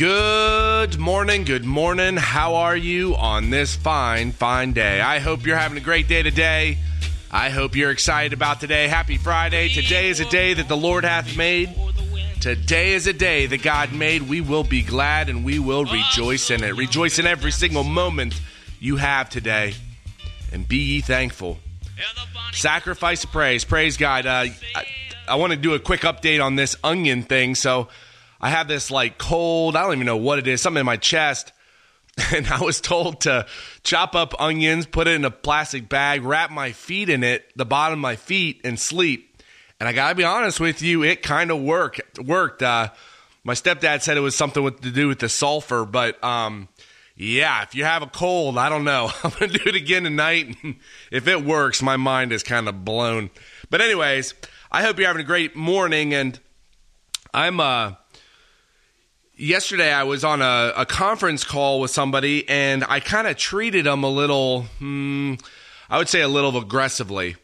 Good morning, good morning. How are you on this fine, fine day? I hope you're having a great day today. I hope you're excited about today. Happy Friday. Today is a day that the Lord hath made. Today is a day that God made. We will be glad and we will rejoice in it. Rejoice in every single moment you have today and be ye thankful. Sacrifice of praise. Praise God. Uh, I, I want to do a quick update on this onion thing. So I have this like cold, I don't even know what it is, something in my chest. And I was told to chop up onions, put it in a plastic bag, wrap my feet in it, the bottom of my feet, and sleep. And I gotta be honest with you, it kind of worked. Worked. Uh, my stepdad said it was something with, to do with the sulfur, but um, yeah, if you have a cold, I don't know. I'm gonna do it again tonight. if it works, my mind is kind of blown. But anyways, I hope you're having a great morning, and I'm uh yesterday I was on a, a conference call with somebody and I kind of treated them a little, hmm, I would say a little aggressively.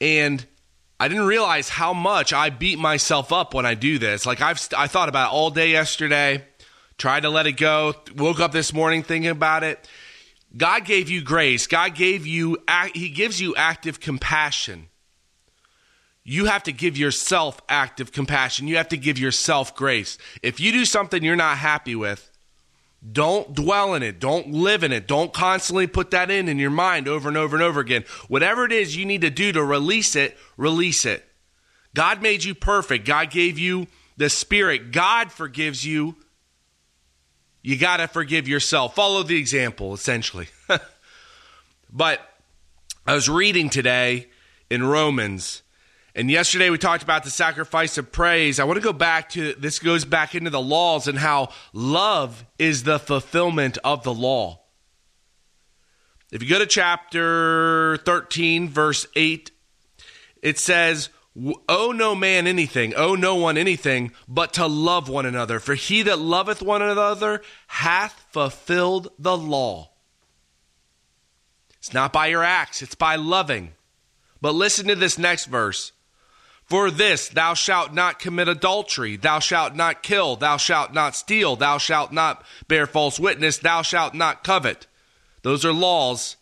And I didn't realize how much I beat myself up when I do this. Like I've I thought about all day yesterday, tried to let it go, woke up this morning thinking about it. God gave you grace. God gave you he gives you active compassion you have to give yourself active compassion. You have to give yourself grace. If you do something you're not happy with, don't dwell in it. Don't live in it. Don't constantly put that in in your mind over and over and over again. Whatever it is you need to do to release it, release it. God made you perfect. God gave you the Spirit. God forgives you. You got to forgive yourself. Follow the example, essentially. but I was reading today in Romans and yesterday we talked about the sacrifice of praise. I want to go back to this goes back into the laws and how love is the fulfillment of the law. If you go to chapter 13, verse 8, it says, Owe no man anything, owe no one anything, but to love one another. For he that loveth one another hath fulfilled the law. It's not by your acts, it's by loving. But listen to this next verse. For this, thou shalt not commit adultery, thou shalt not kill, thou shalt not steal, thou shalt not bear false witness, thou shalt not covet. Those are laws.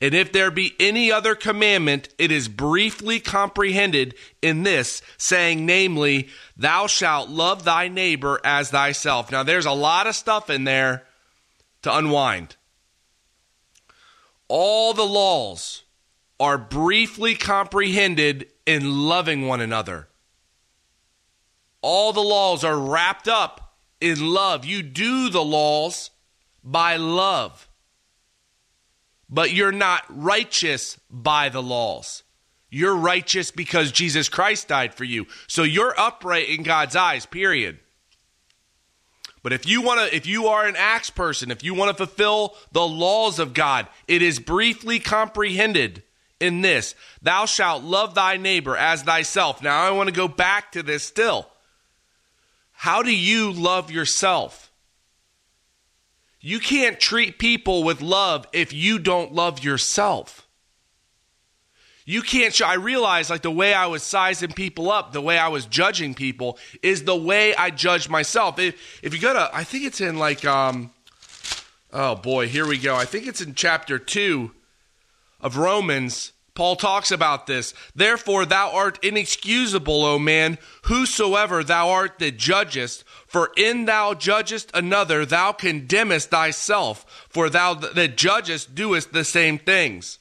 And if there be any other commandment, it is briefly comprehended in this, saying, namely, thou shalt love thy neighbor as thyself. Now, there's a lot of stuff in there to unwind. All the laws are briefly comprehended in loving one another. All the laws are wrapped up in love. You do the laws by love. But you're not righteous by the laws. You're righteous because Jesus Christ died for you. So you're upright in God's eyes, period. But if you want to if you are an acts person, if you want to fulfill the laws of God, it is briefly comprehended in this Thou shalt love thy neighbor as thyself. Now, I want to go back to this still. How do you love yourself? You can't treat people with love if you don't love yourself. You can't. I realize, like, the way I was sizing people up, the way I was judging people, is the way I judge myself. If, if you go to, I think it's in, like, um, oh boy, here we go. I think it's in chapter 2 of Romans, Paul talks about this. Therefore, thou art inexcusable, O man, whosoever thou art that judgest. For in thou judgest another, thou condemnest thyself. For thou that judgest doest the same things.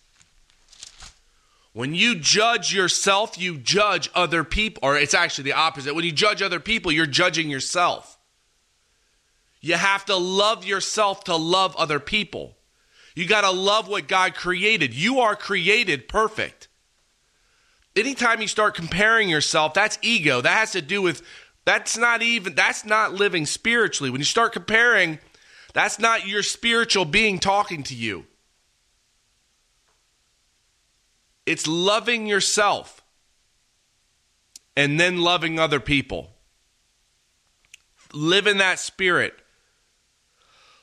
When you judge yourself, you judge other people. Or it's actually the opposite. When you judge other people, you're judging yourself. You have to love yourself to love other people. You got to love what God created. You are created perfect. Anytime you start comparing yourself, that's ego. That has to do with, that's not even, that's not living spiritually. When you start comparing, that's not your spiritual being talking to you. It's loving yourself and then loving other people. Live in that spirit.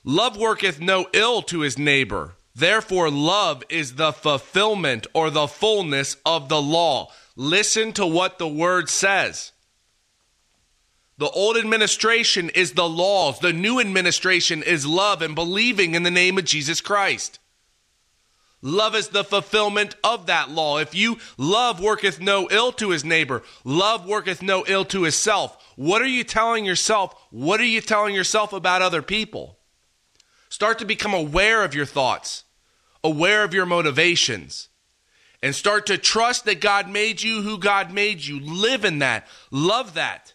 Love worketh no ill to his neighbor. Therefore, love is the fulfillment or the fullness of the law. Listen to what the word says. The old administration is the laws. The new administration is love and believing in the name of Jesus Christ. Love is the fulfillment of that law. If you love worketh no ill to his neighbor, love worketh no ill to himself. What are you telling yourself? What are you telling yourself about other people? Start to become aware of your thoughts, aware of your motivations, and start to trust that God made you who God made you. Live in that, love that,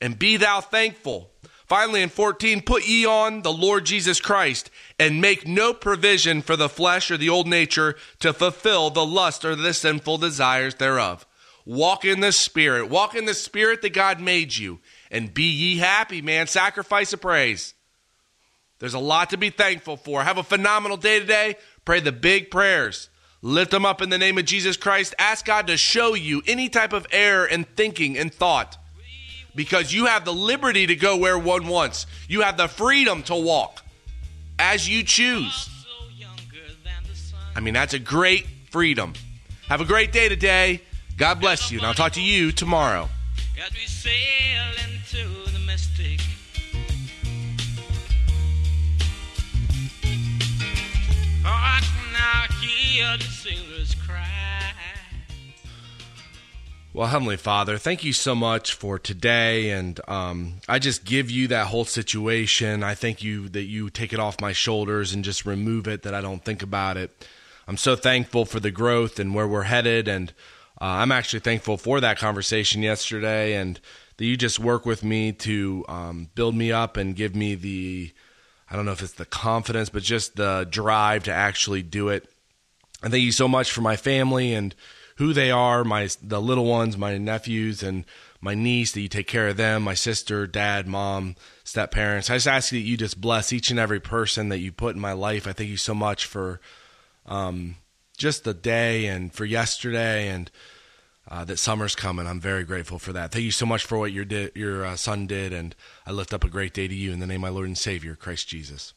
and be thou thankful. Finally, in 14, put ye on the Lord Jesus Christ and make no provision for the flesh or the old nature to fulfill the lust or the sinful desires thereof. Walk in the Spirit. Walk in the Spirit that God made you. And be ye happy, man. Sacrifice of praise. There's a lot to be thankful for. Have a phenomenal day today. Pray the big prayers. Lift them up in the name of Jesus Christ. Ask God to show you any type of error in thinking and thought because you have the liberty to go where one wants. You have the freedom to walk as you choose. I mean, that's a great freedom. Have a great day today. God bless you, and I'll talk to you tomorrow. Hear the cry. Well, Heavenly Father, thank you so much for today. And um, I just give you that whole situation. I thank you that you take it off my shoulders and just remove it, that I don't think about it. I'm so thankful for the growth and where we're headed. And uh, I'm actually thankful for that conversation yesterday and that you just work with me to um, build me up and give me the, I don't know if it's the confidence, but just the drive to actually do it. And thank you so much for my family and who they are, my the little ones, my nephews and my niece, that you take care of them, my sister, dad, mom, step parents. I just ask that you just bless each and every person that you put in my life. I thank you so much for um, just the day and for yesterday and uh, that summer's coming. I'm very grateful for that. Thank you so much for what your di- your uh, son did, and I lift up a great day to you in the name of my Lord and Savior, Christ Jesus.